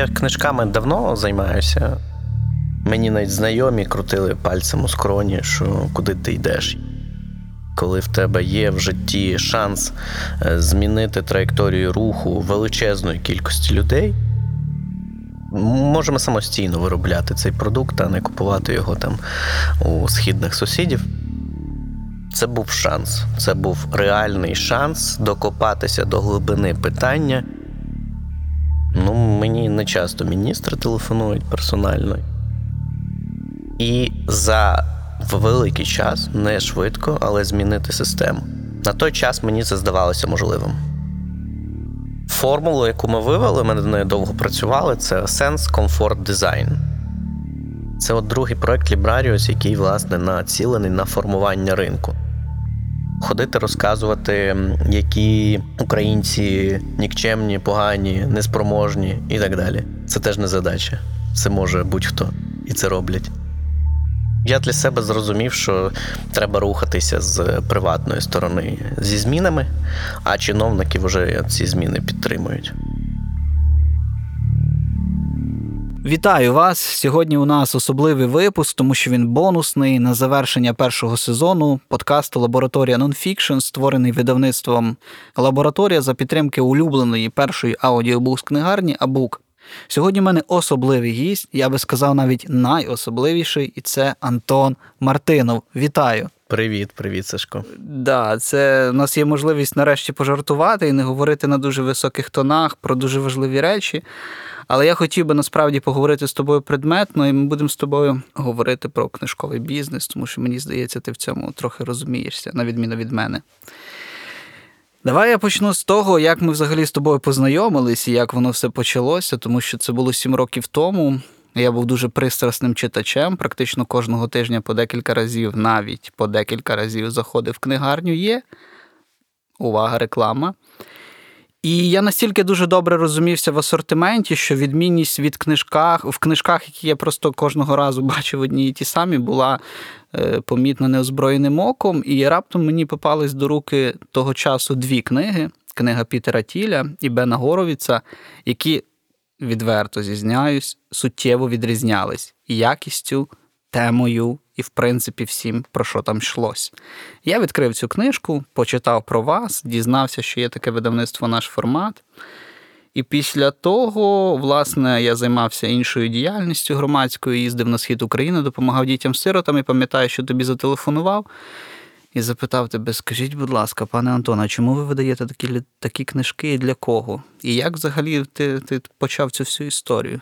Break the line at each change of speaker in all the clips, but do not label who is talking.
я книжками давно займаюся. Мені навіть знайомі крутили пальцем у скроні, що куди ти йдеш. Коли в тебе є в житті шанс е, змінити траєкторію руху величезної кількості людей, можемо самостійно виробляти цей продукт, а не купувати його там у східних сусідів. Це був шанс. Це був реальний шанс докопатися до глибини питання. Ну, мені не часто міністри телефонують персонально. І за великий час, не швидко, але змінити систему. На той час мені це здавалося можливим. Формулу, яку ми вивели, ми над нею довго працювали, це Sense Comfort Design. Це от другий проект Librarius, який, власне, націлений на формування ринку. Ходити, розказувати, які українці нікчемні, погані, неспроможні і так далі. Це теж не задача. Це може будь-хто. І це роблять. Я для себе зрозумів, що треба рухатися з приватної сторони зі змінами, а чиновники вже ці зміни підтримують.
Вітаю вас! Сьогодні у нас особливий випуск, тому що він бонусний на завершення першого сезону подкасту Лабораторія Нонфікшн, створений видавництвом Лабораторія за підтримки улюбленої першої аудіобукс книгарні Абук. Сьогодні в мене особливий гість, я би сказав, навіть найособливіший, і це Антон Мартинов. Вітаю!
Привіт, привіт, Сашко.
Да, це у нас є можливість нарешті пожартувати і не говорити на дуже високих тонах про дуже важливі речі. Але я хотів би насправді поговорити з тобою предметно, і ми будемо з тобою говорити про книжковий бізнес, тому що мені здається, ти в цьому трохи розумієшся, на відміну від мене. Давай я почну з того, як ми взагалі з тобою познайомились і як воно все почалося, тому що це було сім років тому. Я був дуже пристрасним читачем, практично кожного тижня по декілька разів, навіть по декілька разів заходив в книгарню. Є увага, реклама. І я настільки дуже добре розумівся в асортименті, що відмінність від книжках в книжках, які я просто кожного разу бачив одні і ті самі, була е, помітна неозброєним оком. І раптом мені попались до руки того часу дві книги: книга Пітера Тіля і Бена Горовіца, які відверто зізняюсь, суттєво відрізнялись якістю, темою і, в принципі, всім, про що там йшлось. Я відкрив цю книжку, почитав про вас, дізнався, що є таке видавництво наш формат. І після того, власне, я займався іншою діяльністю громадською, їздив на схід України, допомагав дітям-сиротам і пам'ятаю, що тобі зателефонував і запитав тебе: скажіть, будь ласка, пане Антоне, чому ви видаєте такі такі книжки і для кого? І як взагалі ти ти почав цю всю історію?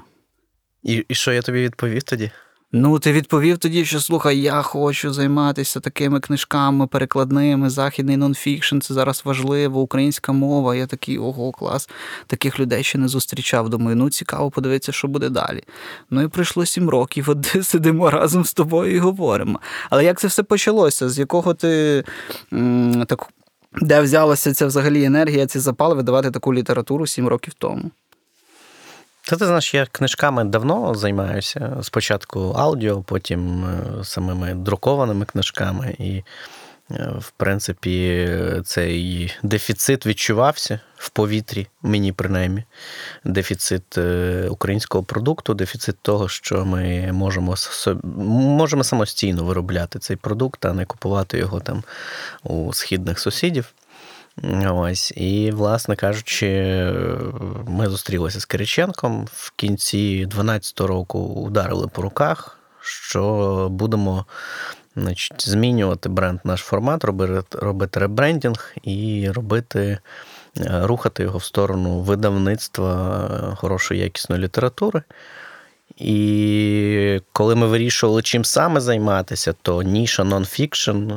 І, І що я тобі відповів тоді?
Ну, ти відповів тоді, що слухай, я хочу займатися такими книжками, перекладними, західний нонфікшн, це зараз важливо, українська мова. Я такий, ого, клас. Таких людей ще не зустрічав. Думаю, ну цікаво подивитися, що буде далі. Ну і пройшло сім років, от сидимо разом з тобою і говоримо. Але як це все почалося? З якого ти так. Де взялася ця взагалі енергія, ці запали видавати таку літературу сім років тому?
Та ти знаєш, я книжками давно займаюся. Спочатку аудіо, потім е, самими друкованими книжками. І, е, в принципі, цей дефіцит відчувався в повітрі, мені принаймні. Дефіцит е, українського продукту, дефіцит того, що ми можемо можемо самостійно виробляти цей продукт, а не купувати його там у східних сусідів. Ось, І, власне кажучи, ми зустрілися з Кириченком. В кінці 12-го року ударили по руках, що будемо значить, змінювати бренд наш формат, робити, робити ребрендінг і робити, е, рухати його в сторону видавництва хорошої якісної літератури. І коли ми вирішували, чим саме займатися, то ніша нонфікшн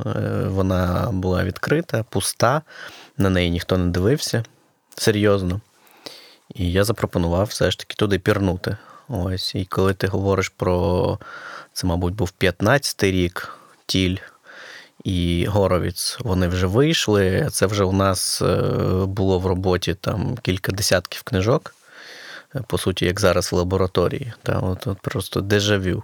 вона була відкрита, пуста на неї ніхто не дивився серйозно. І я запропонував все ж таки туди пірнути. Ось. І коли ти говориш про це, мабуть, був 15-й рік, тіль і Горовіць, вони вже вийшли. Це вже у нас е, було в роботі там кілька десятків книжок, по суті, як зараз в лабораторії. Та, от, от Просто дежавю.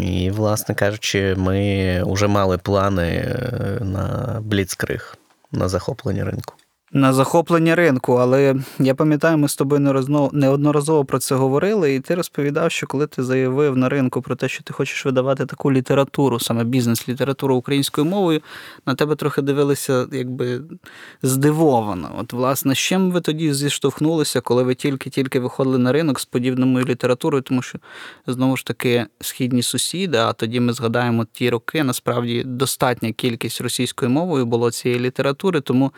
І, власне кажучи, ми вже мали плани е, на Бліцкриг на захоплення ринку.
На захоплення ринку, але я пам'ятаю, ми з тобою неодноразово про це говорили, і ти розповідав, що коли ти заявив на ринку про те, що ти хочеш видавати таку літературу, саме бізнес-літературу українською мовою, на тебе трохи дивилися якби здивовано. От, власне, з чим ви тоді зіштовхнулися, коли ви тільки-тільки виходили на ринок з подібною літературою, тому що знову ж таки східні сусіди, а тоді ми згадаємо ті роки, насправді достатня кількість російською мовою було цієї літератури, тому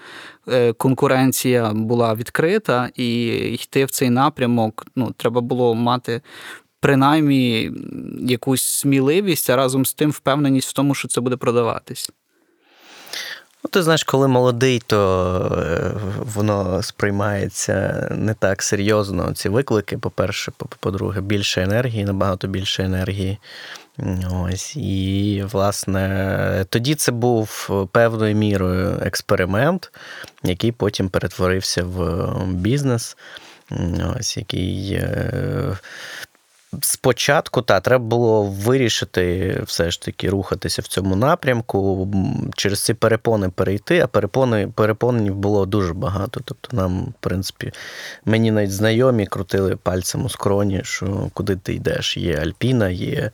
е, конкуренція була відкрита, і йти в цей напрямок ну, треба було мати. Принаймні якусь сміливість, а разом з тим впевненість в тому, що це буде продаватись.
Ну, Ти знаєш, коли молодий, то е, воно сприймається не так серйозно. Ці виклики, по-перше, по-друге, більше енергії, набагато більше енергії. Ось і, власне, тоді це був певною мірою експеримент, який потім перетворився в бізнес, ось який е, Спочатку та треба було вирішити все ж таки рухатися в цьому напрямку, через ці перепони перейти, а перепони перепонів було дуже багато. Тобто, нам, в принципі, мені навіть знайомі крутили пальцем у скроні, що куди ти йдеш. Є Альпіна, є е,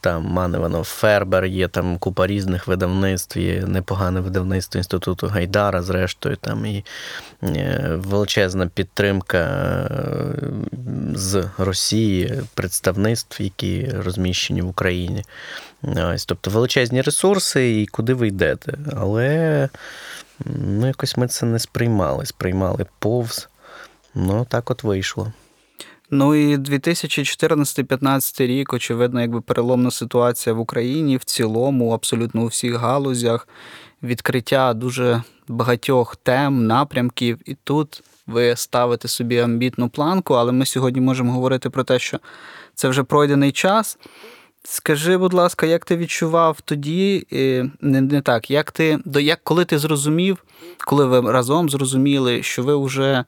там Маневано Фербер, є там купа різних видавництв, є непогане видавництво інституту Гайдара, зрештою, там і е, величезна підтримка е, з Росії представництв, які розміщені в Україні. Ось, Тобто величезні ресурси і куди ви йдете. Але ну, якось ми це не сприймали, сприймали повз. Ну, так от вийшло.
Ну і 2014-15 рік, очевидно, якби переломна ситуація в Україні в цілому, абсолютно у всіх галузях, відкриття дуже багатьох тем, напрямків. І тут ви ставите собі амбітну планку, але ми сьогодні можемо говорити про те, що це вже пройдений час. Скажи, будь ласка, як ти відчував тоді, не не так, як ти, як, коли ти зрозумів, коли ви разом зрозуміли, що ви вже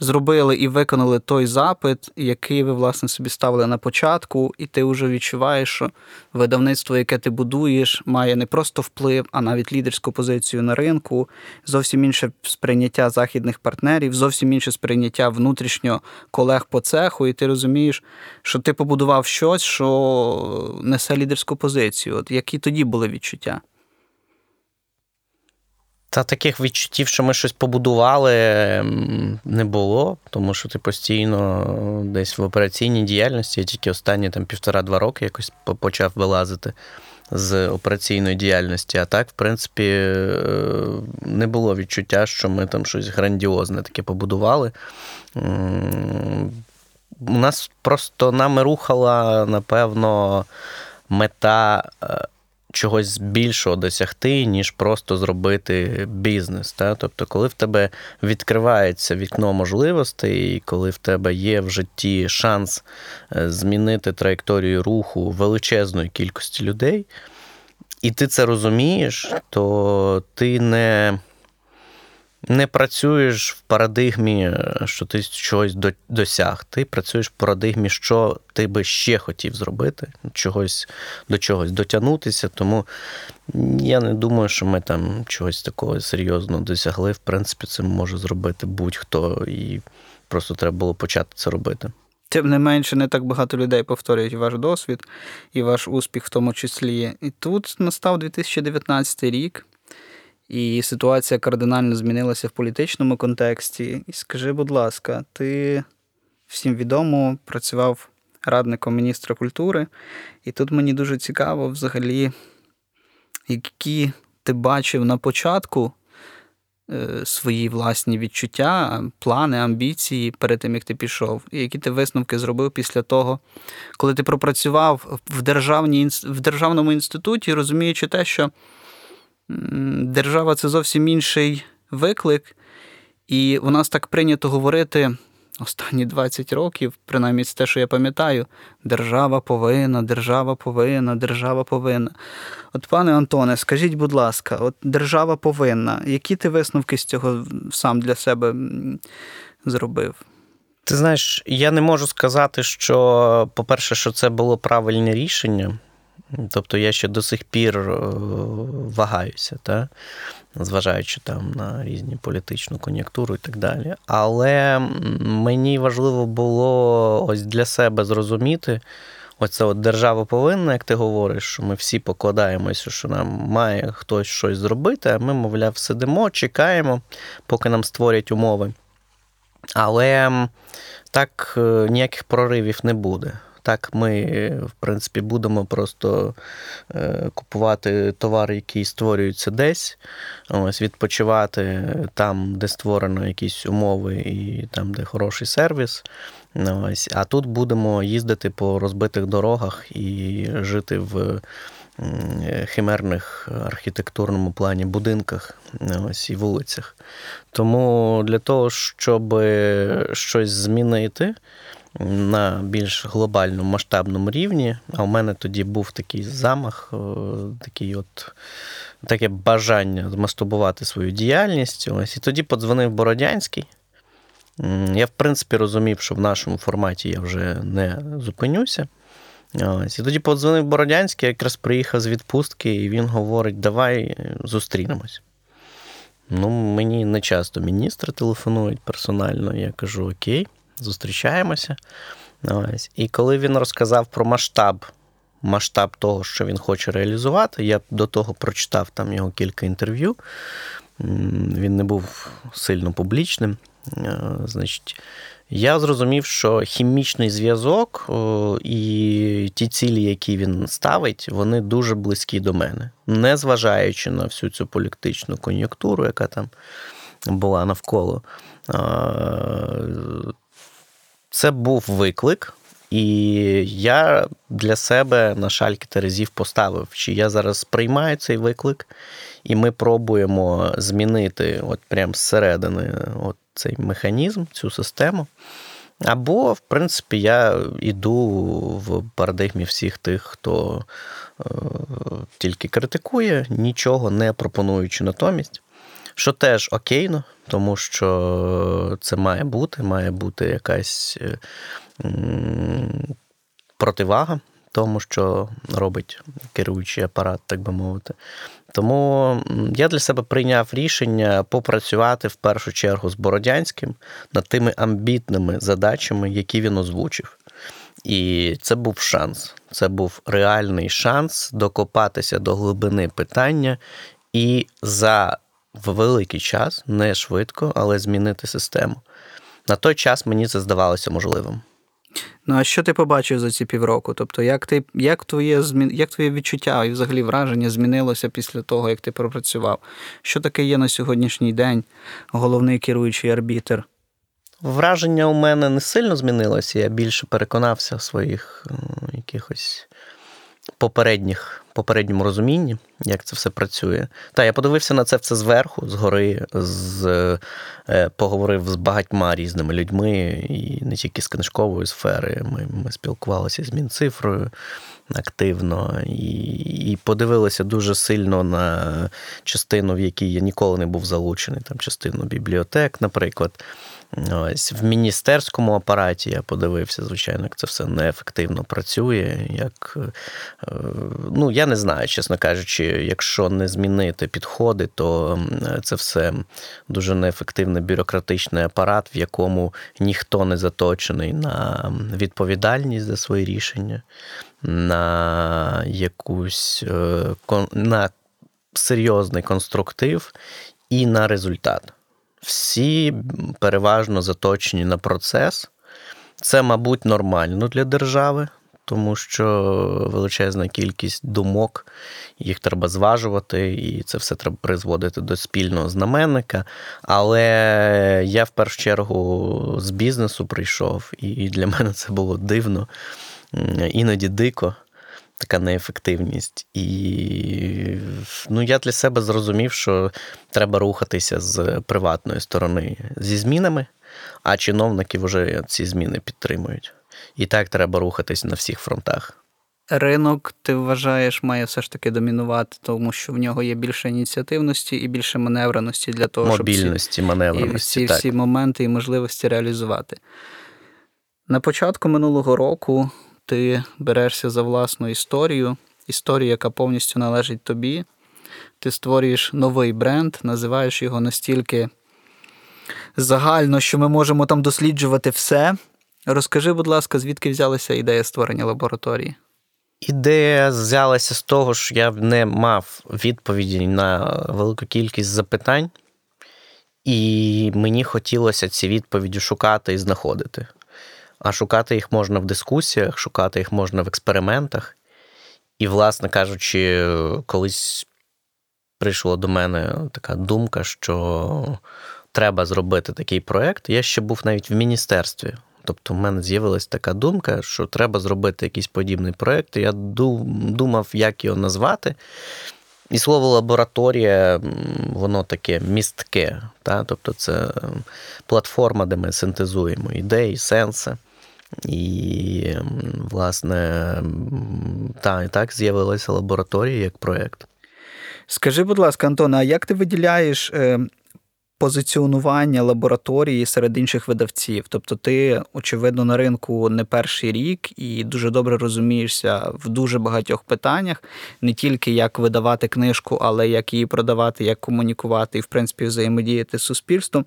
зробили і виконали той запит, який ви, власне, собі ставили на початку, і ти вже відчуваєш, що видавництво, яке ти будуєш, має не просто вплив, а навіть лідерську позицію на ринку, зовсім інше сприйняття західних партнерів, зовсім інше сприйняття внутрішньо колег по цеху, і ти розумієш, що ти побудував щось, що несе лідерську позицію. От які тоді були відчуття?
Та таких відчуттів, що ми щось побудували, не було, тому що ти постійно десь в операційній діяльності, я тільки останні там півтора-два роки якось почав вилазити з операційної діяльності. А так, в принципі, е, не було відчуття, що ми там щось грандіозне таке побудували. У нас просто нами рухала, напевно, мета. Чогось більшого досягти, ніж просто зробити бізнес. Та? Тобто, коли в тебе відкривається вікно можливостей, і коли в тебе є в житті шанс е, змінити траєкторію руху величезної кількості людей, і ти це розумієш, то ти не не працюєш в парадигмі, що ти чогось досяг. Ти працюєш в парадигмі, що ти би ще хотів зробити, чогось до чогось дотягнутися. Тому я не думаю, що ми там чогось такого серйозного досягли. В принципі, це може зробити будь-хто, і просто треба було почати це робити.
Тим не менше, не так багато людей повторюють ваш досвід і ваш успіх в тому числі. І тут настав 2019 рік. І ситуація кардинально змінилася в політичному контексті. І скажи, будь ласка, ти всім відомо працював радником міністра культури, і тут мені дуже цікаво, взагалі, які ти бачив на початку е, свої власні відчуття, плани, амбіції перед тим, як ти пішов, і які ти висновки зробив після того, коли ти пропрацював в, державній, в державному інституті, розуміючи те, що держава це зовсім інший виклик, і у нас так прийнято говорити останні 20 років, принаймні це те, що я пам'ятаю, держава повинна, держава повинна, держава повинна. От, пане Антоне, скажіть, будь ласка, от держава повинна, які ти висновки з цього сам для себе зробив?
Ти знаєш, я не можу сказати, що, по-перше, що це було правильне рішення. Тобто я ще до сих пір е, вагаюся, та? зважаючи там на різні політичну кон'юнктуру і так далі. Але мені важливо було ось для себе зрозуміти. Оце от держава повинна, як ти говориш, що ми всі покладаємося, що нам має хтось щось зробити, а ми, мовляв, сидимо, чекаємо, поки нам створять умови. Але так е, ніяких проривів не буде. Так, ми, в принципі, будемо просто е, купувати товари, які створюються десь, ось відпочивати там, де створено якісь умови, і там, де хороший сервіс. Ось. А тут будемо їздити по розбитих дорогах і жити в химерних архітектурному плані будинках ось, і вулицях. Тому для того, щоб щось змінити на більш глобальному масштабному рівні, а у мене тоді був такий замах, такий от. Таке бажання змасштабувати свою діяльність. Ось. І тоді подзвонив Бородянський. Я, в принципі, розумів, що в нашому форматі я вже не зупинюся. Ось. І тоді подзвонив Бородянський, якраз приїхав з відпустки, і він говорить: давай зустрінемось. Ну, Мені не часто міністри телефонують персонально. Я кажу: Окей, зустрічаємося. Ось. І коли він розказав про масштаб масштаб того, що він хоче реалізувати, я до того прочитав там його кілька інтерв'ю. Він не був сильно публічним. Е, значить, я зрозумів, що хімічний зв'язок і ті цілі, які він ставить, вони дуже близькі до мене, незважаючи на всю цю політичну кон'юнктуру, яка там була навколо. Це був виклик, і я для себе на шальки Терезів поставив, чи я зараз приймаю цей виклик, і ми пробуємо змінити от прямо зсередини от цей механізм, цю систему. Або, в принципі, я йду в парадигмі всіх тих, хто е, тільки критикує, нічого не пропонуючи натомість. Що теж окейно, тому що це має бути, має бути якась е, противага тому, що робить керуючий апарат, так би мовити. Тому я для себе прийняв рішення попрацювати в першу чергу з Бородянським над тими амбітними задачами, які він озвучив. І це був шанс. Це був реальний шанс докопатися до глибини питання і за великий час, не швидко, але змінити систему. На той час мені це здавалося можливим.
Ну, а що ти побачив за ці півроку? Тобто, як ти, як, твоє як твоє відчуття і взагалі враження змінилося після того, як ти пропрацював? Що таке є на сьогоднішній день головний керуючий арбітр?
Враження у мене не сильно змінилося, я більше переконався в своїх якихось попередніх попередньому розумінні, як це все працює. Та я подивився на це все зверху, згори, з, е, поговорив з багатьма різними людьми, і не тільки з книжкової сфери. Ми ми спілкувалися з Мінцифрою активно і, і подивилися дуже сильно на частину, в якій я ніколи не був залучений, там частину бібліотек, наприклад. Ось В міністерському апараті я подивився, звичайно, як це все неефективно працює. Як, е, ну, Я не знаю, чесно кажучи, якщо не змінити підходи, то це все дуже неефективний бюрократичний апарат, в якому ніхто не заточений на відповідальність за свої рішення, на якусь е, на серйозний конструктив і на результат всі переважно заточені на процес. Це, мабуть, нормально для держави, тому що величезна кількість думок, їх треба зважувати, і це все треба призводити до спільного знаменника. Але я в першу чергу з бізнесу прийшов, і для мене це було дивно, іноді дико така неефективність. І ну, я для себе зрозумів, що треба рухатися з приватної сторони зі змінами, а чиновники вже ці зміни підтримують. І так треба рухатись на всіх фронтах.
Ринок, ти вважаєш, має все ж таки домінувати, тому що в нього є більше ініціативності і більше маневреності для того,
Мобільності,
щоб
всі, маневреності,
і всі, всі моменти і можливості реалізувати. На початку минулого року ти берешся за власну історію історію, яка повністю належить тобі. Ти створюєш новий бренд, називаєш його настільки загально, що ми можемо там досліджувати все. Розкажи, будь ласка, звідки взялася ідея створення лабораторії?
Ідея взялася з того, що я не мав відповіді на велику кількість запитань, і мені хотілося ці відповіді шукати і знаходити. А шукати їх можна в дискусіях, шукати їх можна в експериментах. І, власне кажучи, колись прийшла до мене така думка, що треба зробити такий проєкт. Я ще був навіть в міністерстві. Тобто, в мене з'явилася така думка, що треба зробити якийсь подібний проєкт. Я думав, як його назвати. І слово лабораторія, воно таке містке. Та? Тобто це платформа, де ми синтезуємо ідеї, сенси. І, власне, та, і так з'явилася лабораторія як проєкт.
Скажи, будь ласка, Антон, а як ти виділяєш е, позиціонування лабораторії серед інших видавців? Тобто, ти, очевидно, на ринку не перший рік і дуже добре розумієшся в дуже багатьох питаннях, не тільки як видавати книжку, але як її продавати, як комунікувати і, в принципі, взаємодіяти з суспільством.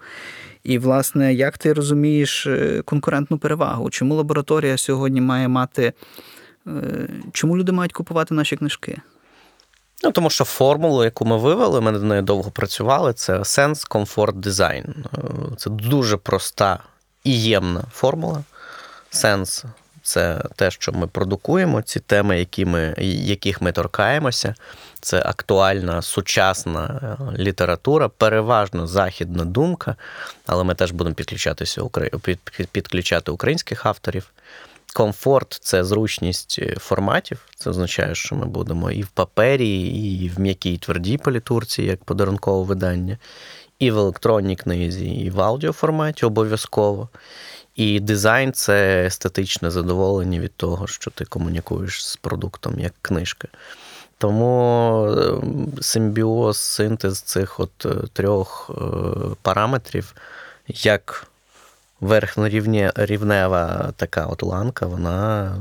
І, власне, як ти розумієш е, конкурентну перевагу? Чому лабораторія сьогодні має мати? Е, чому люди мають купувати наші книжки?
Ну, тому що формулу, яку ми вивели, ми над нею довго працювали, це сенс, комфорт, дизайн. Це дуже проста і ємна формула. Сенс це те, що ми продукуємо, ці теми, які ми, яких ми торкаємося. Це актуальна сучасна е, література, переважно західна думка, але ми теж будемо підключатися підключати українських авторів. Комфорт це зручність е, форматів. Це означає, що ми будемо і в папері, і в м'якій твердій політурці, як подарункове видання, і в електронній книзі, і в аудіоформаті обов'язково. І дизайн це естетичне задоволення від того, що ти комунікуєш з продуктом як книжка. Тому ем, симбіоз, синтез цих от е, трьох е, параметрів, як верхньорівнева така от ланка, вона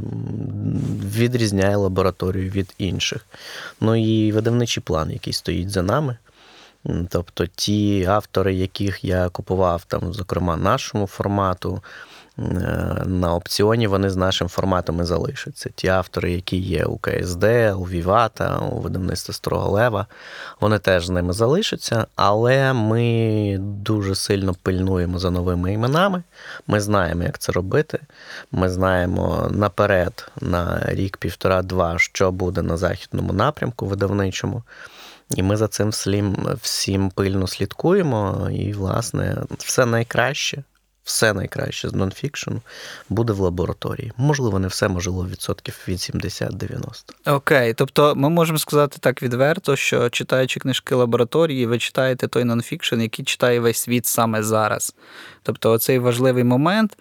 відрізняє лабораторію від інших. Ну і видавничий план, який стоїть за нами. Тобто ті автори, яких я купував, там, зокрема, нашому формату, на опціоні вони з нашим форматом і залишаться. Ті автори, які є у КСД, у Вівата, у видавництва Строго Лева, вони теж з ними залишаться, але ми дуже сильно пильнуємо за новими іменами. Ми знаємо, як це робити. Ми знаємо наперед, на рік, півтора-два, що буде на західному напрямку видавничому. І ми за цим всім, всім пильно слідкуємо. І, власне, все найкраще все найкраще з нонфікшену буде в лабораторії. Можливо, не все, можливо, відсотків 80-90.
Окей, тобто ми можемо сказати так відверто, що читаючи книжки лабораторії, ви читаєте той нонфікшн, який читає весь світ саме зараз. Тобто, оцей важливий момент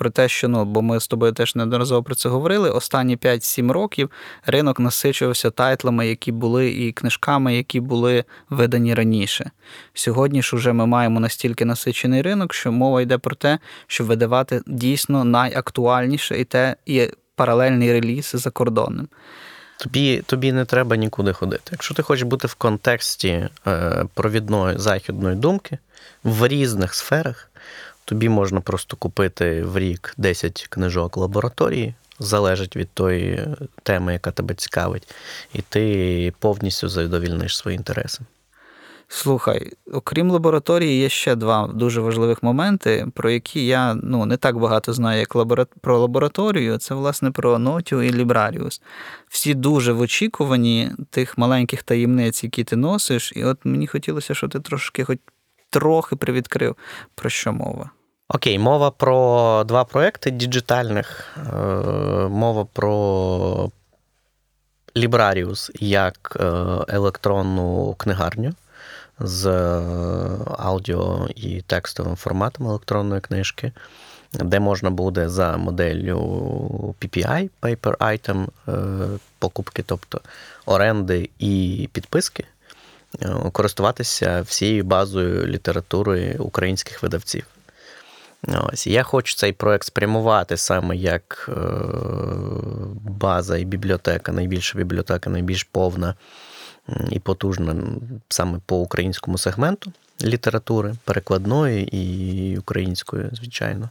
про те, що ну, бо ми з тобою теж неодноразово про це говорили. Останні 5-7 років ринок насичувався тайтлами, які були, і книжками, які були видані раніше. Сьогодні ж уже ми маємо настільки насичений ринок, що мова йде про те, щоб видавати дійсно найактуальніше і те і паралельний реліз за кордоном.
Тобі тобі не треба нікуди ходити. Якщо ти хочеш бути в контексті е, провідної західної думки в різних сферах, Тобі можна просто купити в рік 10 книжок лабораторії, залежить від тої теми, яка тебе цікавить, і ти повністю задовільниш свої інтереси.
Слухай, окрім лабораторії, є ще два дуже важливих моменти, про які я ну, не так багато знаю, як лабора... про лабораторію. Це, власне, про Нотю і Лібраріус. Всі дуже в очікуванні тих маленьких таємниць, які ти носиш. І от мені хотілося, щоб ти трошки хоч трохи привідкрив, про що мова.
Окей, мова про два проекти діджитальних. Е, мова про Librarius як е, електронну книгарню з е, аудіо і текстовим форматом електронної книжки, де можна буде за моделлю PPI, Paper Item, покупки, тобто оренди і підписки, користуватися всією базою літератури українських видавців. Ось, Я хочу цей проект спрямувати саме як е, база і бібліотека, найбільша бібліотека, найбільш повна і потужна саме по українському сегменту літератури, перекладної і української, звичайно.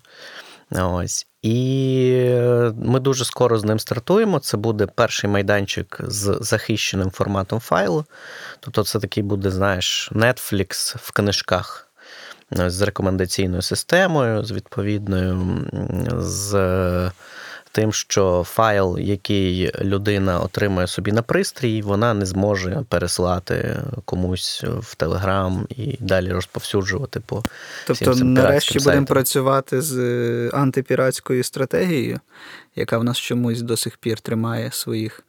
Ось. І ми дуже скоро з ним стартуємо. Це буде перший майданчик з захищеним форматом файлу. Тобто, це такий буде, знаєш, Netflix в книжках з рекомендаційною системою, з відповідною, з тим, що файл, який людина отримує собі на пристрій, вона не зможе переслати комусь в Телеграм і далі розповсюджувати по
тобто,
всім
нарешті будемо працювати з антипіратською стратегією, яка в нас чомусь до сих пір тримає своїх.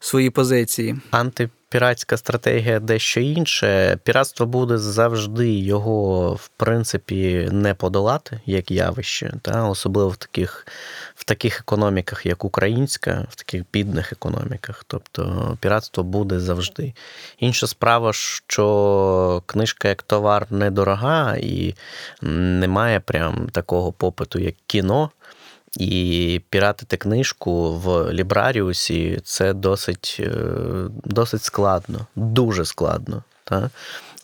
Свої позиції.
Антипіратська стратегія дещо інше. Піратство буде завжди його, в принципі, не подолати як явище, та особливо в таких в таких економіках, як українська, в таких бідних економіках. Тобто піратство буде завжди. Інша справа, що книжка як товар недорога і немає прям такого попиту, як кіно. І піратити книжку в Лібраріусі це досить е, досить складно, дуже складно. Та?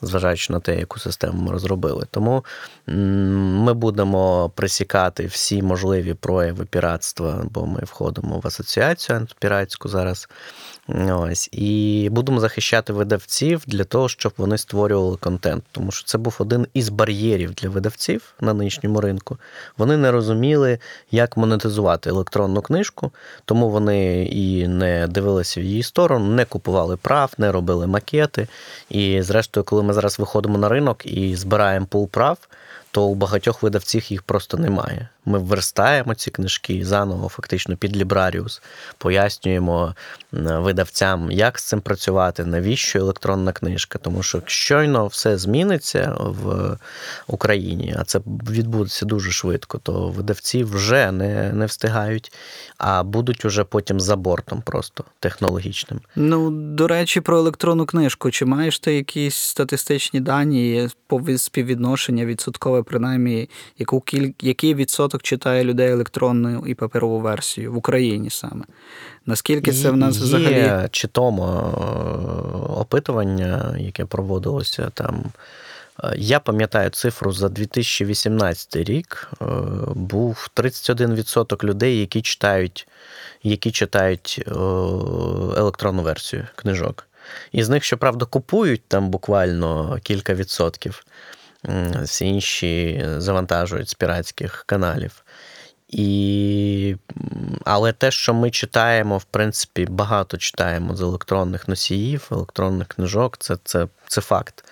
зважаючи на те, яку систему ми розробили. Тому ми будемо присікати всі можливі прояви піратства, бо ми входимо в асоціацію антипіратську зараз. Ось, І будемо захищати видавців для того, щоб вони створювали контент. Тому що це був один із бар'єрів для видавців на нинішньому ринку. Вони не розуміли, як монетизувати електронну книжку, тому вони і не дивилися в її сторону, не купували прав, не робили макети. І, зрештою, коли ми зараз виходимо на ринок і збираємо пул прав, то у багатьох видавців їх просто немає. Ми верстаємо ці книжки заново, фактично під Лібраріус, пояснюємо видавцям, як з цим працювати, навіщо електронна книжка. Тому що щойно все зміниться в Україні, а це відбудеться дуже швидко, то видавці вже не не встигають, а будуть уже потім за бортом просто технологічним.
Ну, до речі, про електронну книжку. Чи маєш ти якісь статистичні дані по співвідношення відсоткове, принаймні, яку кіль... який відсоток читає людей електронну і паперову версію в Україні саме? Наскільки це в нас
Є
взагалі?
чи тому е, опитування, яке проводилося там. Е, я пам'ятаю цифру за 2018 рік. Е, був 31% людей, які читають які читають електронну версію книжок. І з них, щоправда, купують там буквально кілька відсотків, всі інші завантажують з піратських каналів. І... Але те, що ми читаємо, в принципі, багато читаємо з електронних носіїв, електронних книжок, це, це, це факт.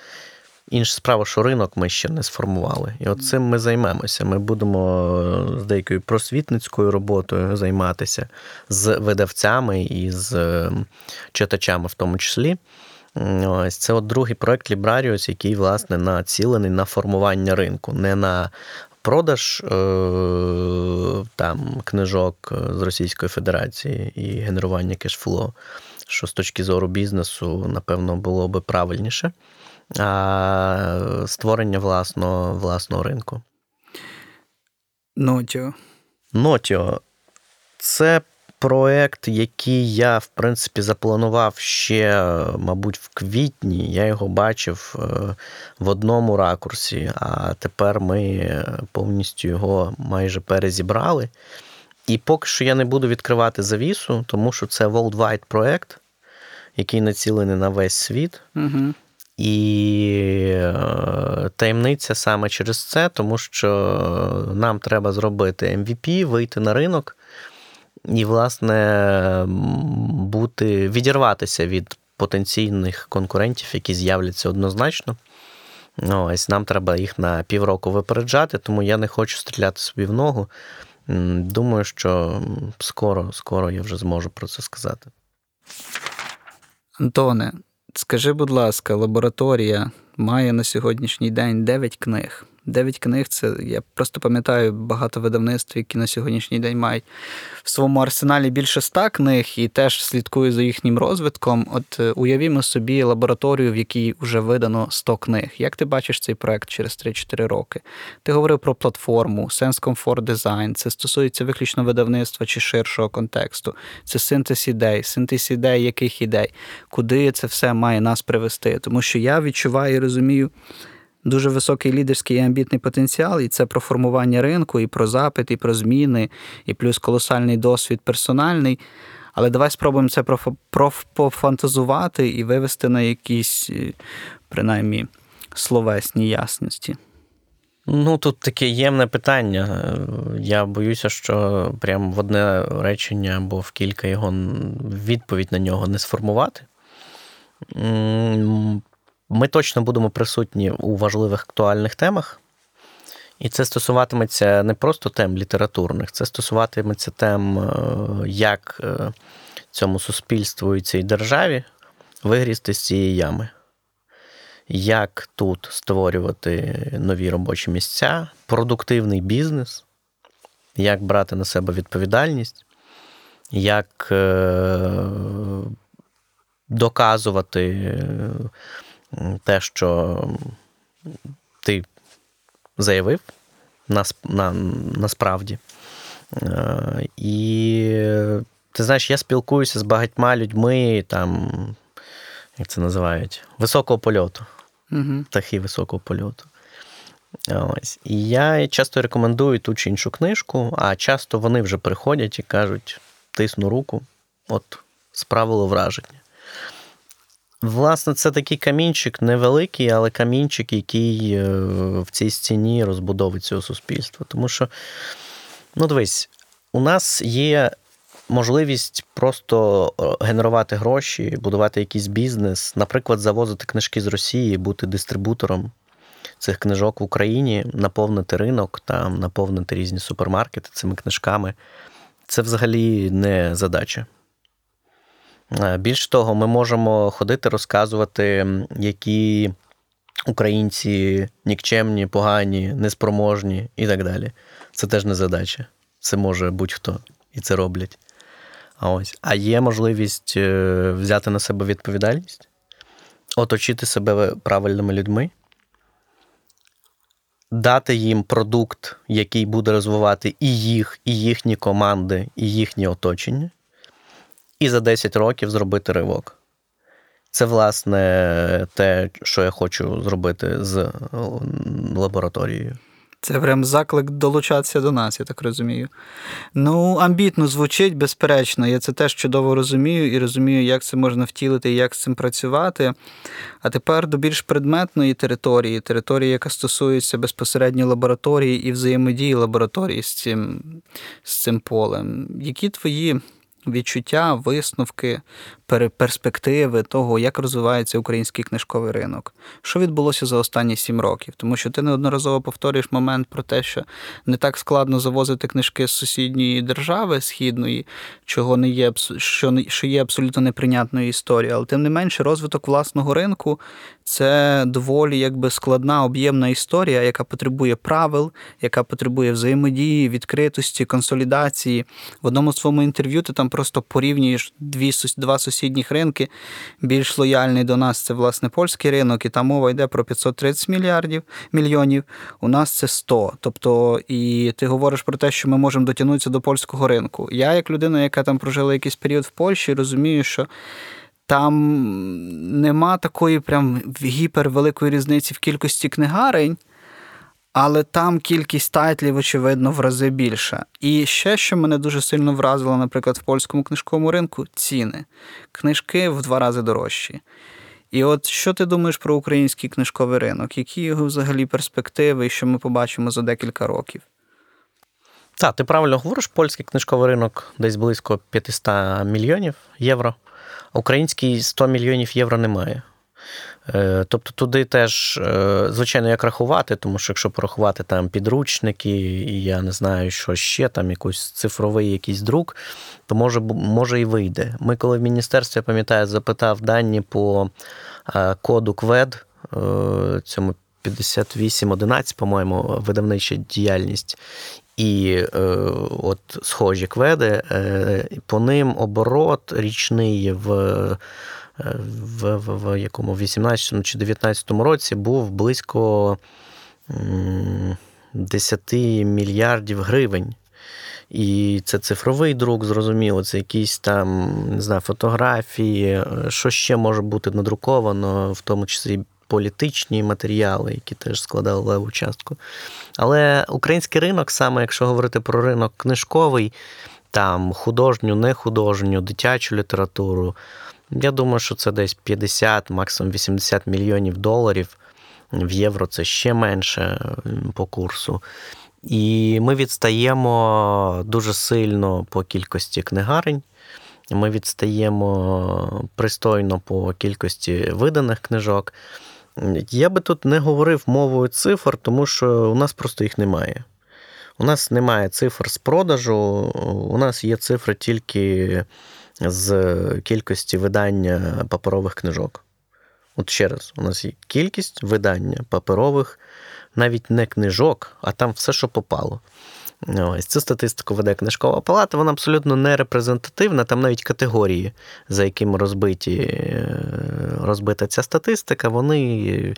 Інша справа, що ринок ми ще не сформували. І от цим ми займемося. Ми будемо з деякою просвітницькою роботою займатися з видавцями і з читачами, в тому числі. Ось це от другий проект Librarius, який, власне, націлений на формування ринку, не на продаж е, там книжок з Російської Федерації і генерування кешфло, що з точки зору бізнесу, напевно, було би правильніше, а створення власного, власного ринку.
Нотіо.
Нотіо. Це проект, який я, в принципі, запланував ще, мабуть, в квітні. Я його бачив е, в одному ракурсі, а тепер ми повністю його майже перезібрали. І поки що я не буду відкривати завісу, тому що це worldwide проект, який націлений на весь світ.
Угу.
І е, таємниця саме через це, тому що нам треба зробити MVP, вийти на ринок і, власне, бути, відірватися від потенційних конкурентів, які з'являться однозначно. Ну, ось Нам треба їх на півроку випереджати, тому я не хочу стріляти собі в ногу. Думаю, що скоро, скоро я вже зможу про це сказати.
Антоне, скажи, будь ласка, лабораторія має на сьогоднішній день 9 книг. Дев'ять книг це я просто пам'ятаю багато видавництв, які на сьогоднішній день мають в своєму арсеналі більше ста книг і теж слідкую за їхнім розвитком. От е, уявімо собі лабораторію, в якій вже видано 100 книг. Як ти бачиш цей проект через 3-4 роки? Ти говорив про платформу, Sense Comfort Design. Це стосується виключно видавництва чи ширшого контексту. Це синтез ідей, синтез ідей, яких ідей, куди це все має нас привести. Тому що я відчуваю і розумію дуже високий лідерський і амбітний потенціал, і це про формування ринку, і про запит, і про зміни, і плюс колосальний досвід персональний. Але давай спробуємо це пофантазувати і вивести на якісь, е, принаймні, словесні ясності.
Ну, тут таке ємне питання. Я боюся, що прямо в одне речення або в кілька його відповідь на нього не сформувати. Ми точно будемо присутні у важливих актуальних темах, і це стосуватиметься не просто тем літературних, це стосуватиметься тем, е, як е, цьому суспільству і цій державі вигрізти з цієї ями. Як тут створювати нові робочі місця, продуктивний бізнес, як брати на себе відповідальність, як е, доказувати те, що ти заявив нас, на, насправді. Е, і ти знаєш, я спілкуюся з багатьма людьми, там, як це називають, високого польоту.
Угу.
Птахи високого польоту. Ось. І я часто рекомендую ту чи іншу книжку, а часто вони вже приходять і кажуть: тисну руку, от справило враження. Власне, це такий камінчик невеликий, але камінчик, який е, в цій стіні розбудовує цього суспільства. Тому що, ну дивись, у нас є можливість просто е, генерувати гроші, будувати якийсь бізнес, наприклад, завозити книжки з Росії, бути дистрибутором цих книжок в Україні, наповнити ринок, там, наповнити різні супермаркети цими книжками. Це взагалі не задача. Е, більш того, ми можемо ходити розказувати, які українці нікчемні, погані, неспроможні і так далі. Це теж не задача. Це може будь-хто і це роблять. А ось. А є можливість е, взяти на себе відповідальність, оточити себе правильними людьми, дати їм продукт, який буде розвивати і їх, і їхні команди, і їхнє оточення і за 10 років зробити ривок. Це, власне, те, що я хочу зробити з лабораторією.
Це прям заклик долучатися до нас, я так розумію. Ну, амбітно звучить, безперечно. Я це теж чудово розумію і розумію, як це можна втілити і як з цим працювати. А тепер до більш предметної території, території, яка стосується безпосередньо лабораторії і взаємодії лабораторії з цим, з цим полем. Які твої відчуття, висновки, перспективи того, як розвивається український книжковий ринок. Що відбулося за останні сім років? Тому що ти неодноразово повторюєш момент про те, що не так складно завозити книжки з сусідньої держави східної, чого не є що що є абсолютно неприйнятною історією. Але тим не менше, розвиток власного ринку це доволі якби складна об'ємна історія, яка потребує правил, яка потребує взаємодії, відкритості, консолідації. В одному своєму інтерв'ю ти там просто порівнюєш дві два сусідніх ринки. Більш лояльний до нас це власне польський ринок, і там мова йде про 530 мільярдів мільйонів. У нас це 100. Тобто, і ти говориш про те, що ми можемо дотягнутися до польського ринку. Я, як людина, яка там прожила якийсь період в Польщі, розумію, що. Там нема такої прям гіпервеликої різниці в кількості книгарень, але там кількість тайтлів, очевидно, в рази більша. І ще, що мене дуже сильно вразило, наприклад, в польському книжковому ринку ціни. Книжки в два рази дорожчі. І от що ти думаєш про український книжковий ринок? Які його взагалі перспективи, і що ми побачимо за декілька років?
Так, ти правильно говориш, польський книжковий ринок десь близько 500 мільйонів євро. Український 100 мільйонів євро немає. Е, тобто туди теж, е, звичайно, як рахувати, тому що якщо порахувати там підручники, і я не знаю, що ще, там якийсь цифровий якийсь друк, то може може і вийде. Ми, коли в міністерстві, я пам'ятаю, запитав дані по е, коду КВЕД, цьому 5811, по-моєму, видавнича діяльність. І е, от схожі кведи, е, по ним оборот річний в в, в, в якому 18 чи 19 році був близько 10 мільярдів гривень. І це цифровий друк, зрозуміло, це якісь там не знаю, фотографії, що ще може бути надруковано, в тому числі політичні матеріали, які теж складали леву частку. Але український ринок, саме якщо говорити про ринок книжковий, там художню, не художню, дитячу літературу, я думаю, що це десь 50, максимум 80 мільйонів доларів. В євро це ще менше по курсу. І ми відстаємо дуже сильно по кількості книгарень. Ми відстаємо пристойно по кількості виданих книжок. Я би тут не говорив мовою цифр, тому що у нас просто їх немає. У нас немає цифр з продажу, у нас є цифри тільки з кількості видання паперових книжок. От ще раз, у нас є кількість видання паперових, навіть не книжок, а там все, що попало. Ось Цю статистику веде книжкова палата, вона абсолютно не репрезентативна, там навіть категорії, за якими розбиті, е, розбита ця статистика, вони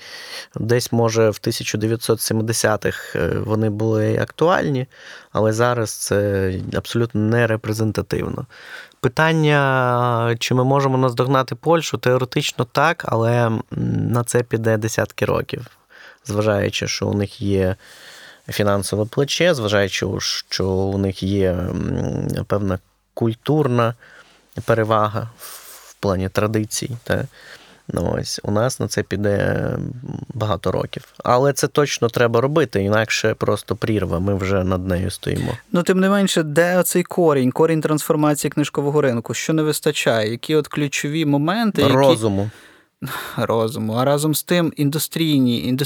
десь, може, в 1970-х е, вони були актуальні, але зараз це абсолютно не репрезентативно. Питання, чи ми можемо наздогнати Польщу, теоретично так, але на це піде десятки років, зважаючи, що у них є фінансове плече, зважаючи, що у них є певна культурна перевага в плані традицій. Та, ну, ось, У нас на це піде багато років. Але це точно треба робити, інакше просто прірва, ми вже над нею стоїмо.
Ну, тим не менше, де оцей корінь, корінь трансформації книжкового ринку? Що не вистачає? Які от ключові моменти? Які...
Розуму
а разом з тим індустрійні,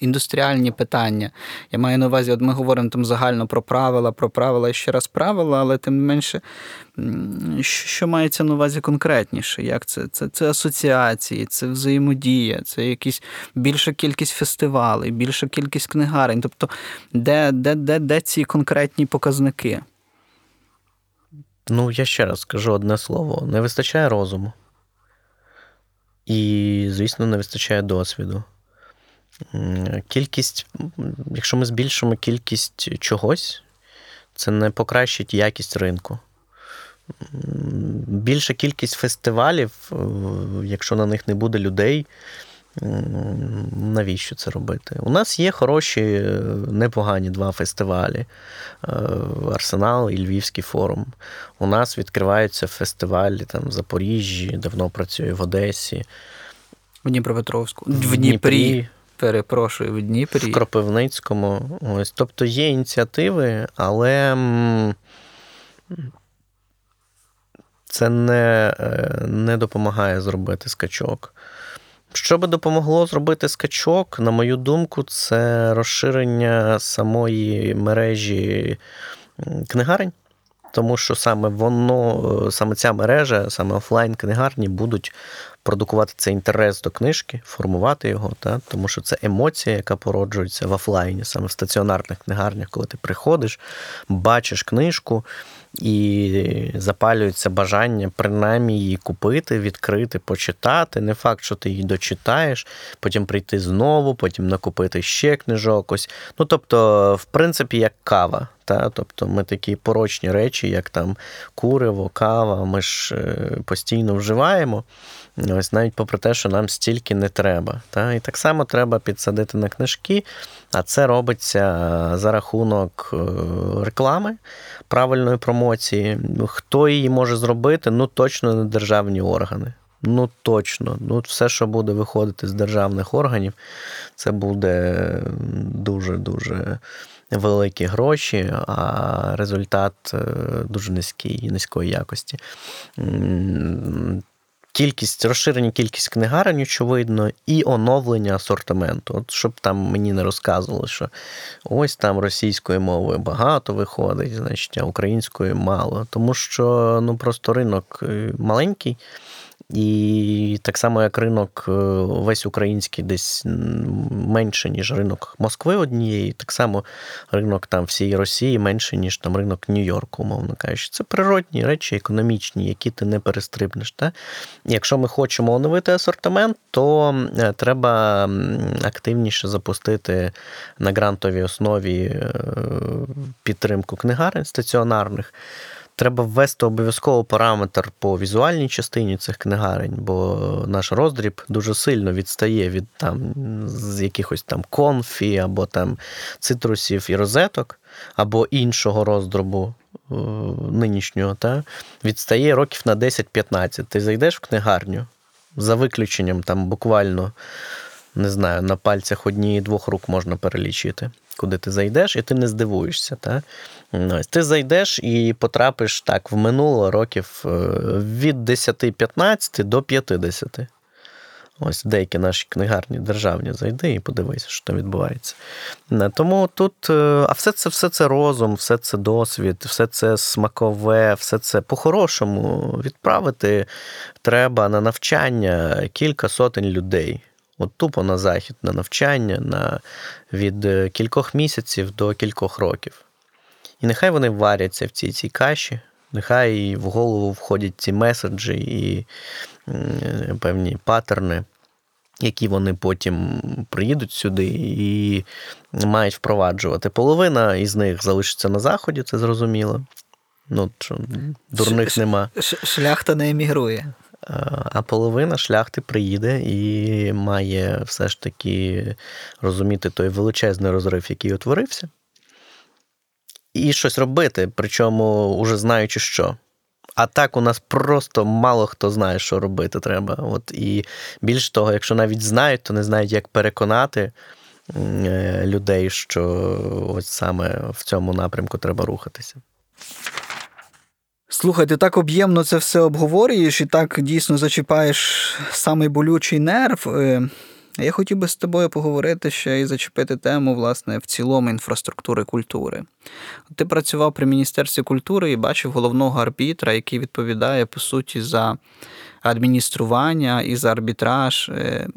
індустріальні питання. Я маю на увазі, от ми говоримо там загально про правила, про правила і ще раз правила, але тим не менше, що мається на увазі конкретніше? Як це? Це це асоціації, це взаємодія, це якісь більша кількість фестивалей, більша кількість книгарень. Тобто, де, де, де, де ці конкретні показники?
Ну, я ще раз скажу одне слово: не вистачає розуму. І, звісно, не вистачає досвіду. Кількість, якщо ми збільшимо кількість чогось, це не покращить якість ринку. Більша кількість фестивалів, якщо на них не буде людей, навіщо це робити? У нас є хороші, непогані два фестивалі: е, Арсенал і Львівський форум. У нас відкриваються фестивалі там в Запоріжжі, давно працює в Одесі.
В Дніпропетровську. В Дніпрі. Перепрошую, в Дніпрі.
В Кропивницькому. Ось. Тобто є ініціативи, але це не, е, не допомагає зробити скачок. Що би допомогло зробити скачок, на мою думку, це розширення самої мережі книгарень, тому що саме воно, саме ця мережа, саме офлайн-книгарні будуть продукувати цей інтерес до книжки, формувати його, та? тому що це емоція, яка породжується в офлайні, саме в стаціонарних книгарнях, коли ти приходиш, бачиш книжку і запалюється бажання принаймні її купити, відкрити, почитати. Не факт, що ти її дочитаєш, потім прийти знову, потім накупити ще книжок. ось. Ну, тобто, в принципі, як кава. Та? Тобто ми такі порочні речі, як там куриво, кава, ми ж е, постійно вживаємо. Ось навіть попри те, що нам стільки не треба. Та? І так само треба підсадити на книжки, а це робиться за рахунок е, реклами, правильної промоції. Хто її може зробити? Ну точно не державні органи. Ну точно. Ну, Все, що буде виходити з державних органів, це буде дуже-дуже великі гроші, а результат е, дуже низький, низької якості кількість, розширення кількість книгарень, очевидно, і оновлення асортименту. От щоб там мені не розказували, що ось там російської мови багато виходить, значить, а української мало. Тому що ну просто ринок е, маленький. І так само, як ринок е, весь український десь менше, ніж ринок Москви однієї, так само ринок там всієї Росії менше, ніж там ринок Нью-Йорку, умовно кажучи. Це природні речі, економічні, які ти не перестрибнеш. Та? Якщо ми хочемо оновити асортимент, то е, треба активніше запустити на грантовій основі е, підтримку книгарень стаціонарних. Треба ввести обов'язково параметр по візуальній частині цих книгарень, бо наш роздріб дуже сильно відстає від там з якихось там конфі, або там цитрусів і розеток, або іншого роздробу е, нинішнього, та, відстає років на 10-15. Ти зайдеш в книгарню за виключенням там буквально. Не знаю, на пальцях однієї двох рук можна перелічити, куди ти зайдеш, і ти не здивуєшся. Та? Ось Ти зайдеш і потрапиш так в минуло років е, від 10-15 до 50. Ось деякі наші книгарні державні зайди і подивися, що там відбувається. Тому тут, е, а все це все це розум, все це досвід, все це смакове, все це по-хорошому відправити треба на навчання кілька сотень людей. От тупо на захід, на навчання на від е, кількох місяців до кількох років. І нехай вони варяться в цій цій каші, нехай в голову входять ці меседжі і певні паттерни, які вони потім приїдуть сюди і мають впроваджувати. Половина із них залишиться на заході, це зрозуміло. Ну, що Дурних ш, нема.
Шляхта не емігрує.
А половина шляхти приїде і має все ж таки розуміти той величезний розрив, який утворився і щось робити, причому уже знаючи що. А так у нас просто мало хто знає, що робити треба. От І більш того, якщо навіть знають, то не знають, як переконати е, людей, що ось саме в цьому напрямку треба рухатися.
Слухай, ти так об'ємно це все обговорюєш і так дійсно зачіпаєш самий болючий нерв. Я хотів би з тобою поговорити ще і зачепити тему, власне, в цілому інфраструктури культури. Ти працював при Міністерстві культури і бачив головного арбітра, який відповідає, по суті, за адміністрування і за арбітраж е,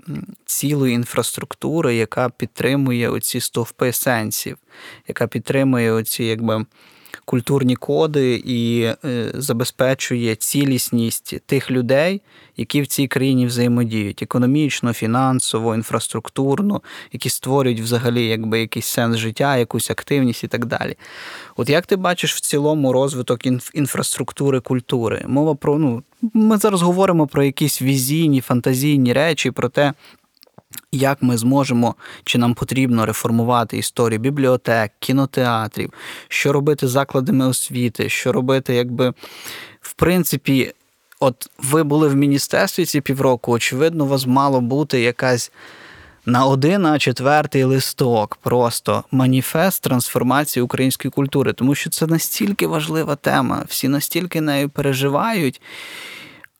цілої інфраструктури, яка підтримує оці стовпи сенсів, яка підтримує оці, якби культурні коди і е, забезпечує цілісність тих людей, які в цій країні взаємодіють економічно, фінансово, інфраструктурно, які створюють взагалі якби якийсь сенс життя, якусь активність і так далі. От як ти бачиш в цілому розвиток інфраструктури культури? Мова про ну ми зараз говоримо про якісь візійні, фантазійні речі, про те, як ми зможемо, чи нам потрібно реформувати історію бібліотек, кінотеатрів, що робити з закладами освіти, що робити, якби в принципі, от ви були в міністерстві ці півроку, очевидно, у вас мало бути якась. На один а четвертий листок просто маніфест трансформації української культури, тому що це настільки важлива тема, всі настільки нею переживають,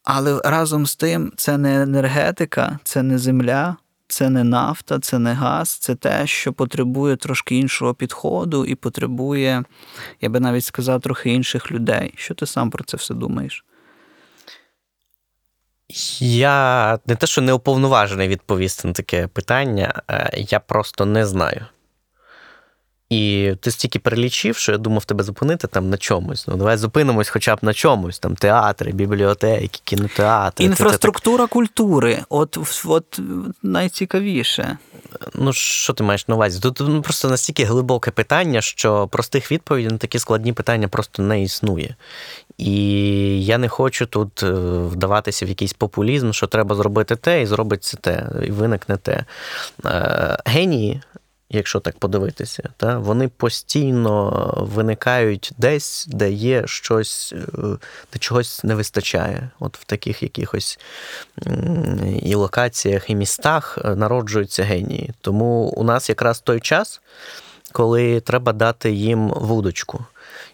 але разом з тим це не енергетика, це не земля, це не нафта, це не газ, це те, що потребує трошки іншого підходу і потребує, я би навіть сказав, трохи інших людей. Що ти сам про це все думаєш?
Я не те, що не уповноважений відповісти на таке питання, я просто не знаю. І ти стільки перелічив, що я думав тебе зупинити там на чомусь. Ну, давай зупинимось хоча б на чомусь. Там театри, бібліотеки, кінотеатри.
Інфраструктура це, культури. От от найцікавіше.
Ну, що ти маєш на увазі? Тут ну, просто настільки глибоке питання, що простих відповідей на такі складні питання просто не існує. І я не хочу тут е, вдаватися в якийсь популізм, що треба зробити те, і зробиться те, і виникне те. Е, генії якщо так подивитися, та, вони постійно виникають десь, де є щось, е, де чогось не вистачає. От в таких якихось і локаціях, і містах е, народжуються генії. Тому у нас якраз той час. коли треба дати їм вудочку.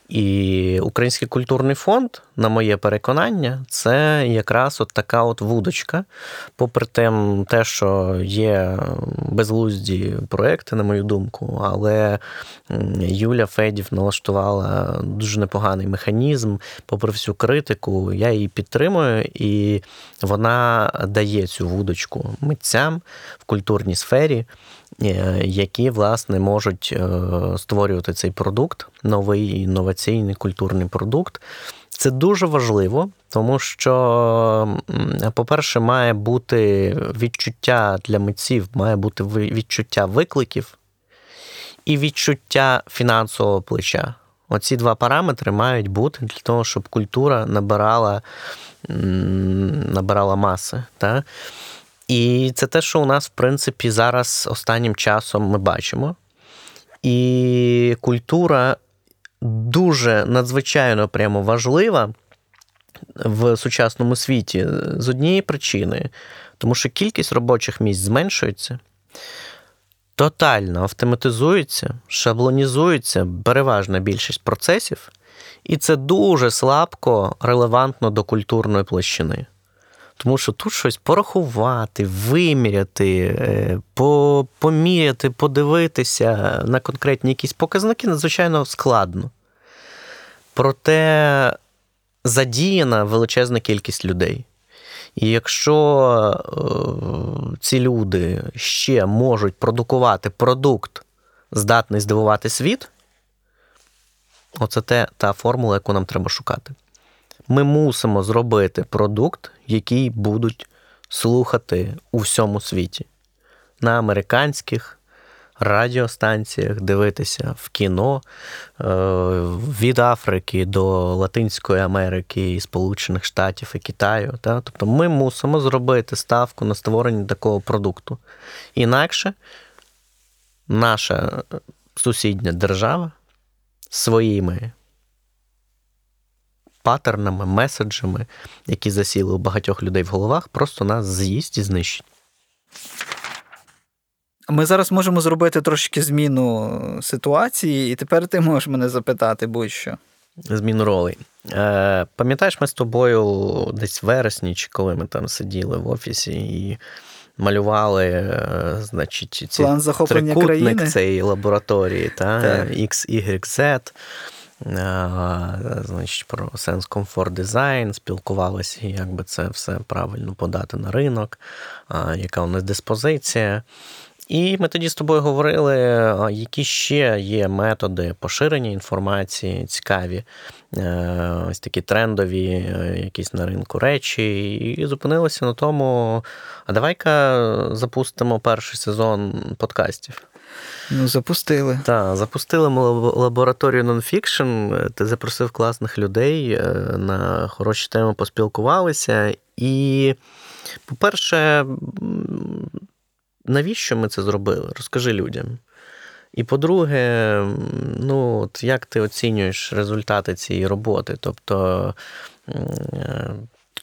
І Український культурний фонд, на моє переконання, це якраз от така от вудочка. Попри те, що є безглузді проекти, на мою думку, але Юля Федів налаштувала дуже непоганий механізм, попри всю критику, я її підтримую, і вона дає цю вудочку митцям в культурній сфері. Е, які власне можуть е, створювати цей продукт, новий інноваційний культурний продукт. Це дуже важливо, тому що, по-перше, має бути відчуття для митців, має бути відчуття викликів і відчуття фінансового плеча. Оці два параметри мають бути для того, щоб культура набирала набирала маси. Так? І це те, що у нас, в принципі, зараз останнім часом ми бачимо. І культура дуже надзвичайно прямо важлива в сучасному світі з однієї причини, тому що кількість робочих місць зменшується, тотально автоматизується, шаблонізується переважна більшість процесів, і це дуже слабко релевантно до культурної площини. Тому що тут щось порахувати, виміряти, е, поміряти, подивитися на конкретні якісь показники надзвичайно складно. Проте задіяна величезна кількість людей. І якщо е, ці люди ще можуть продукувати продукт, здатний здивувати світ, оце те, та формула, яку нам треба шукати. Ми мусимо зробити продукт, який будуть слухати у всьому світі. На американських радіостанціях, дивитися в кіно е, від Африки до Латинської Америки, і Сполучених Штатів і Китаю. Тобто ми мусимо зробити ставку на створення такого продукту. Інакше наша сусідня держава своїми паттернами, меседжами, які засіли у багатьох людей в головах, просто нас з'їсть і знищить.
Ми зараз можемо зробити трошки зміну ситуації, і тепер ти можеш мене запитати будь-що.
Зміну ролей. Е, Пам'ятаєш, ми з тобою десь в вересні, чи коли ми там сиділи в офісі і малювали, е, значить, ці
План захоплення трикутник країни?
цієї лабораторії, та, так. X, Y, Z значить, про Sense Comfort Design, спілкувалися, як би це все правильно подати на ринок, яка у нас диспозиція. І ми тоді з тобою говорили, які ще є методи поширення інформації, цікаві, е, ось такі трендові, е, якісь на ринку речі, і зупинилися на тому, а давай-ка запустимо перший сезон подкастів.
Ну, запустили.
Так, запустили ми лабораторію нонфікшн. Ти запросив класних людей е, на хороші теми поспілкувалися. І, по-перше, навіщо ми це зробили? Розкажи людям. І по-друге, ну, от як ти оцінюєш результати цієї роботи? Тобто.
Е,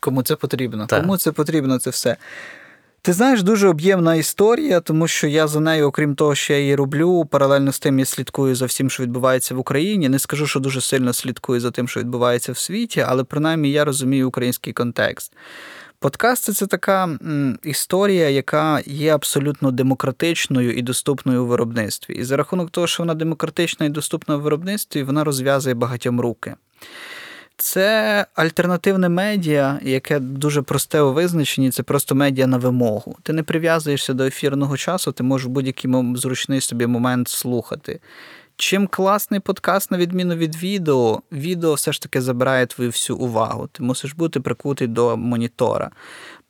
Кому це потрібно? Так. Кому це потрібно це все? Ти знаєш, дуже об'ємна історія, тому що я за нею, окрім того, що я її роблю, паралельно з тим я слідкую за всім, що відбувається в Україні. Не скажу, що дуже сильно слідкую за тим, що відбувається в світі, але принаймні я розумію український контекст. Подкасти це така історія, яка є абсолютно демократичною і доступною у виробництві. І за рахунок того, що вона демократична і доступна в виробництві, вона розв'язує багатьом руки. Це альтернативне медіа, яке дуже просте у визначенні, це просто медіа на вимогу. Ти не прив'язуєшся до ефірного часу, ти можеш в будь-який зручний собі момент слухати. Чим класний подкаст, на відміну від відео, відео все ж таки забирає твою всю увагу. Ти мусиш бути прикутий до монітора.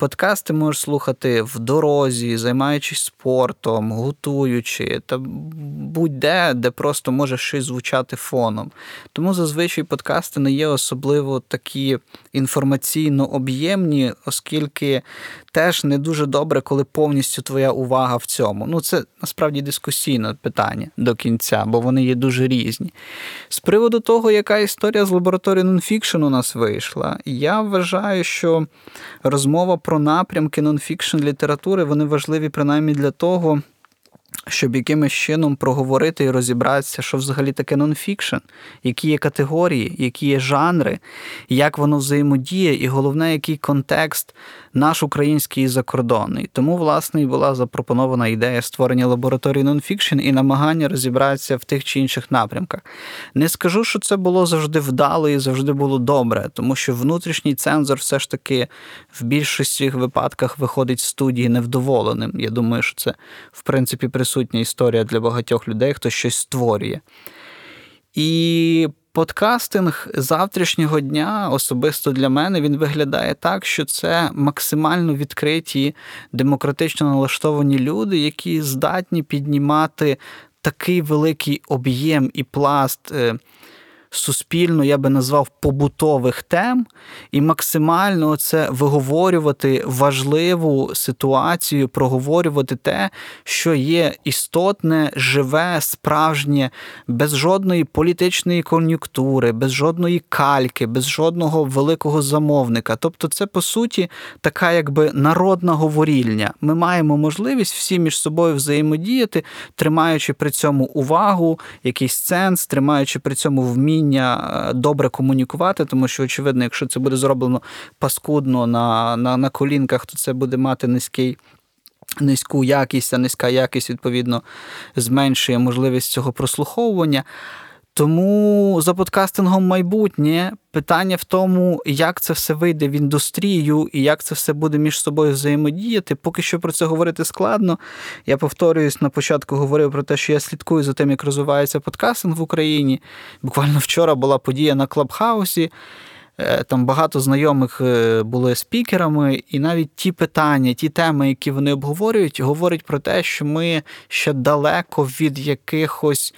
Подкасти можеш слухати в дорозі, займаючись спортом, готуючи та будь-де, де просто може щось звучати фоном. Тому зазвичай подкасти не є особливо такі інформаційно об'ємні, оскільки теж не дуже добре, коли повністю твоя увага в цьому. Ну, це насправді дискусійне питання до кінця, бо вони є дуже різні. З приводу того, яка історія з лабораторії нонфікшн у нас вийшла, я вважаю, що розмова про напрямки нонфікшн літератури вони важливі принаймні для того. щоб якимось чином проговорити і розібратися, що взагалі таке нонфікшн, які є категорії, які є жанри, як воно взаємодіє, і головне, який контекст наш український і закордонний. Тому, власне, і була запропонована ідея створення лабораторії нонфікшн і намагання розібратися в тих чи інших напрямках. Не скажу, що це було завжди вдало і завжди було добре, тому що внутрішній цензор все ж таки в більшості випадках виходить з студії невдоволеним. Я думаю, що це в принципі присутня історія для багатьох людей, хто щось створює. І подкастинг завтрашнього дня, особисто для мене, він виглядає так, що це максимально відкриті, демократично налаштовані люди, які здатні піднімати такий великий об'єм і пласт. Суспільно, я би назвав побутових тем, і максимально це виговорювати важливу ситуацію, проговорювати те, що є істотне, живе, справжнє, без жодної політичної кон'юнктури, без жодної кальки, без жодного великого замовника. Тобто, це по суті така, якби народна говорільня. Ми маємо можливість всі між собою взаємодіяти, тримаючи при цьому увагу, якийсь сенс, тримаючи при цьому вміння вміння е, добре комунікувати, тому що, очевидно, якщо це буде зроблено паскудно на, на, на колінках, то це буде мати низький. Низьку якість, а низька якість, відповідно, зменшує можливість цього прослуховування. Тому за подкастингом майбутнє питання в тому, як це все вийде в індустрію і як це все буде між собою взаємодіяти. Поки що про це говорити складно. Я повторююсь, на початку говорив про те, що я слідкую за тим, як розвивається подкастинг в Україні. Буквально вчора була подія на Клабхаусі. Е, там багато знайомих е, були спікерами, і навіть ті питання, ті теми, які вони обговорюють, говорять про те, що ми ще далеко від якихось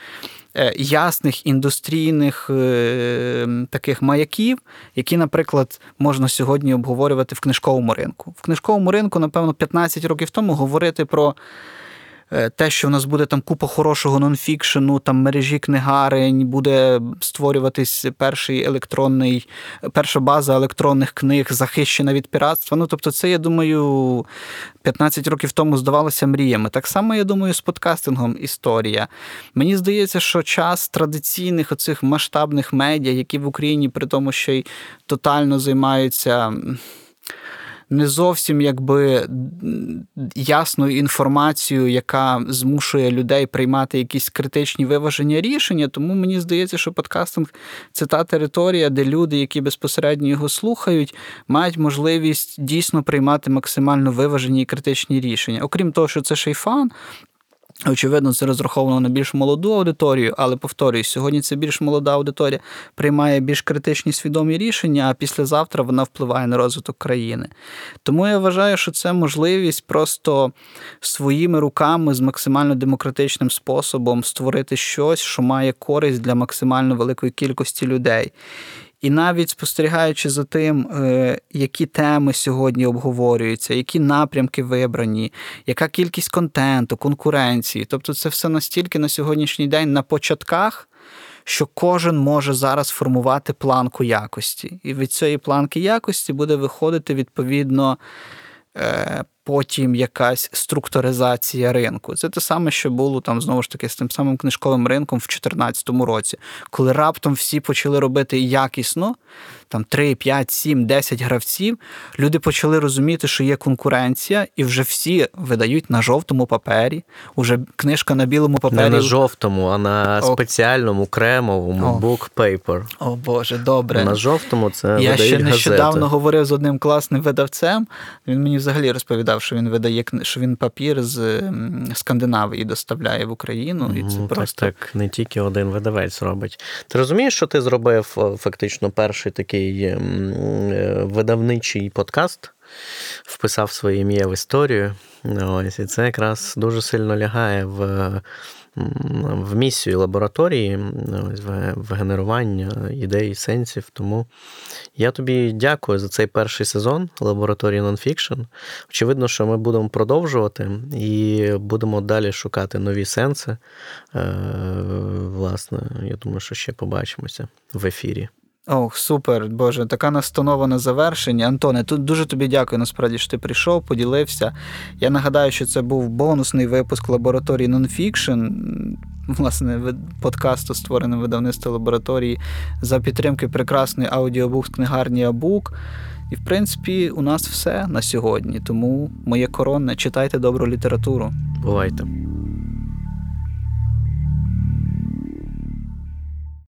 ясних індустрійних е, таких маяків, які, наприклад, можна сьогодні обговорювати в книжковому ринку. В книжковому ринку, напевно, 15 років тому говорити про. Е, те, що в нас буде там купа хорошого нонфікшену, там мережі книгарень, буде створюватись перший електронний, перша база електронних книг, захищена від піратства. Ну, тобто, це, я думаю, 15 років тому здавалося мріями. Так само, я думаю, з подкастингом історія. Мені здається, що час традиційних оцих масштабних медіа, які в Україні при тому, що й тотально займаються не зовсім якби ясною інформацією, яка змушує людей приймати якісь критичні виваження рішення. Тому мені здається, що подкастинг це та територія, де люди, які безпосередньо його слухають, мають можливість дійсно приймати максимально виважені і критичні рішення. Окрім того, що це ще й фан, Очевидно, це розраховано на більш молоду аудиторію, але повторюю, сьогодні це більш молода аудиторія приймає більш критичні свідомі рішення, а післязавтра вона впливає на розвиток країни. Тому я вважаю, що це можливість просто своїми руками з максимально демократичним способом створити щось, що має користь для максимально великої кількості людей. І навіть спостерігаючи за тим, е, які теми сьогодні обговорюються, які напрямки вибрані, яка кількість контенту, конкуренції, тобто це все настільки на сьогоднішній день на початках. Що кожен може зараз формувати планку якості, і від цієї планки якості буде виходити відповідно е, потім якась структуризація ринку. Це те саме, що було там знову ж таки з тим самим книжковим ринком в 2014 році, коли раптом всі почали робити якісно, там 3, 5, 7, 10 гравців. Люди почали розуміти, що є конкуренція, і вже всі видають на жовтому папері. Уже книжка на білому папері. Не
на жовтому, а на О. спеціальному кремовому О. book paper.
О Боже, добре.
На жовтому це
я
ще
нещодавно газети. говорив з одним класним видавцем. Він мені взагалі розповідав розповідав, що він видає що він папір з Скандинавії доставляє в Україну. І це
ну,
просто...
Так, так, не тільки один видавець робить. Ти розумієш, що ти зробив фактично перший такий е, видавничий подкаст, вписав своє ім'я в історію. Ось, І це якраз дуже сильно лягає в в місію лабораторії, в генерування ідей, сенсів. Тому я тобі дякую за цей перший сезон лабораторії нонфікшн. Очевидно, що ми будемо продовжувати і будемо далі шукати нові сенси. Е, власне, я думаю, що ще побачимося в ефірі.
Ох, супер, Боже, така настанова на завершення. Антоне, тут дуже тобі дякую, насправді, що ти прийшов, поділився. Я нагадаю, що це був бонусний випуск лабораторії Nonfiction, власне, подкасту, створений видавництво лабораторії за підтримки прекрасної аудіобук книгарні Абук. І, в принципі, у нас все на сьогодні. Тому моє коронне читайте добру літературу.
Бувайте.